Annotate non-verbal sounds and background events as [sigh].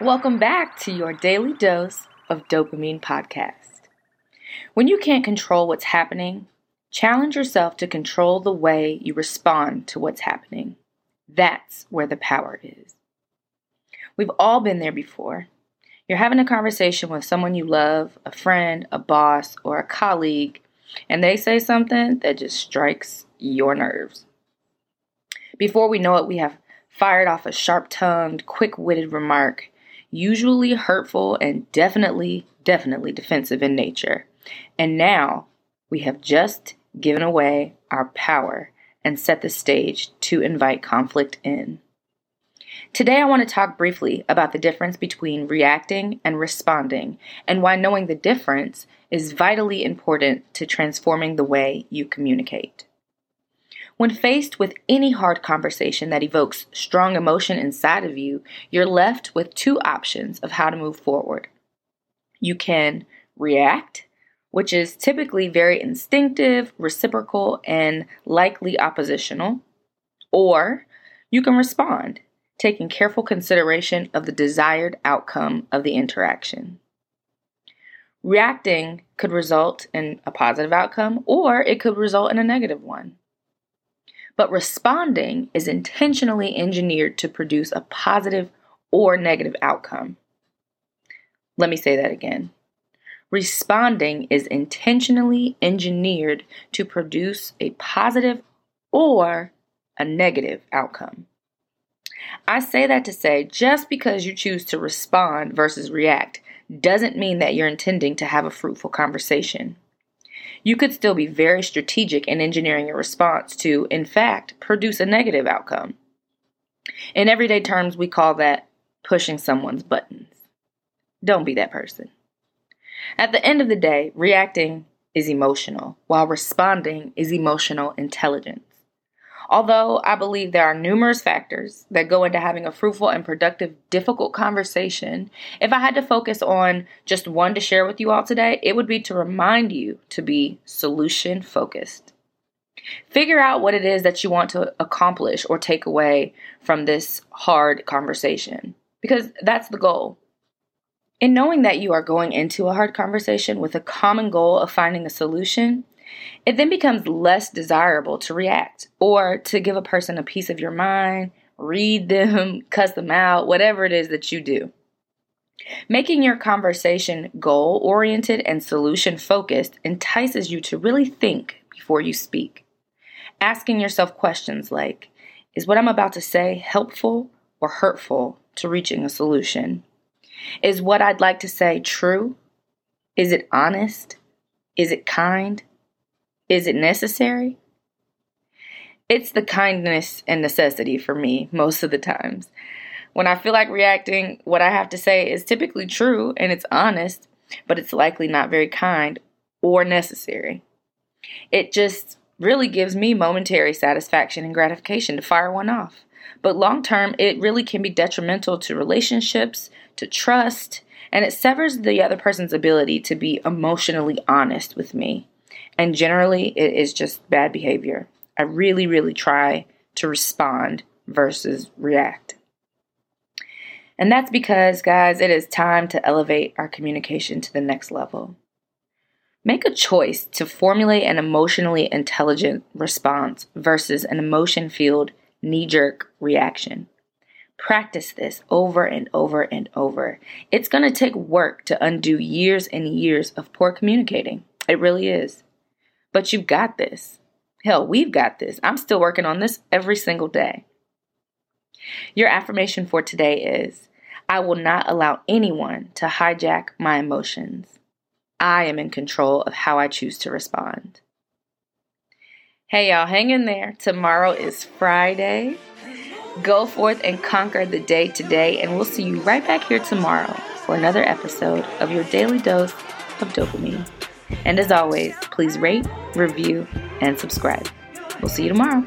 Welcome back to your daily dose of dopamine podcast. When you can't control what's happening, challenge yourself to control the way you respond to what's happening. That's where the power is. We've all been there before. You're having a conversation with someone you love, a friend, a boss, or a colleague, and they say something that just strikes your nerves. Before we know it, we have fired off a sharp tongued, quick witted remark usually hurtful and definitely, definitely defensive in nature. And now we have just given away our power and set the stage to invite conflict in. Today, I want to talk briefly about the difference between reacting and responding, and why knowing the difference is vitally important to transforming the way you communicate. When faced with any hard conversation that evokes strong emotion inside of you, you're left with two options of how to move forward. You can react, which is typically very instinctive, reciprocal, and likely oppositional, or you can respond, taking careful consideration of the desired outcome of the interaction. Reacting could result in a positive outcome, or it could result in a negative one but responding is intentionally engineered to produce a positive or negative outcome. Let me say that again. Responding is intentionally engineered to produce a positive or a negative outcome. I say that to say just because you choose to respond versus react doesn't mean that you're intending to have a fruitful conversation you could still be very strategic in engineering your response to, in fact, produce a negative outcome. In everyday terms, we call that pushing someone's buttons. Don't be that person. At the end of the day, reacting is emotional, while responding is emotional intelligence. Although I believe there are numerous factors that go into having a fruitful and productive, difficult conversation, if I had to focus on just one to share with you all today, it would be to remind you to be solution focused. Figure out what it is that you want to accomplish or take away from this hard conversation, because that's the goal. In knowing that you are going into a hard conversation with a common goal of finding a solution, it then becomes less desirable to react or to give a person a piece of your mind, read them, [laughs] cuss them out, whatever it is that you do. Making your conversation goal oriented and solution focused entices you to really think before you speak. Asking yourself questions like Is what I'm about to say helpful or hurtful to reaching a solution? Is what I'd like to say true? Is it honest? Is it kind? Is it necessary? It's the kindness and necessity for me most of the times. When I feel like reacting, what I have to say is typically true and it's honest, but it's likely not very kind or necessary. It just really gives me momentary satisfaction and gratification to fire one off. But long term, it really can be detrimental to relationships, to trust, and it severs the other person's ability to be emotionally honest with me. And generally, it is just bad behavior. I really, really try to respond versus react. And that's because, guys, it is time to elevate our communication to the next level. Make a choice to formulate an emotionally intelligent response versus an emotion filled knee jerk reaction. Practice this over and over and over. It's going to take work to undo years and years of poor communicating. It really is. But you've got this. Hell, we've got this. I'm still working on this every single day. Your affirmation for today is I will not allow anyone to hijack my emotions. I am in control of how I choose to respond. Hey, y'all, hang in there. Tomorrow is Friday. Go forth and conquer the day today, and we'll see you right back here tomorrow for another episode of your daily dose of dopamine. And as always, please rate, review, and subscribe. We'll see you tomorrow.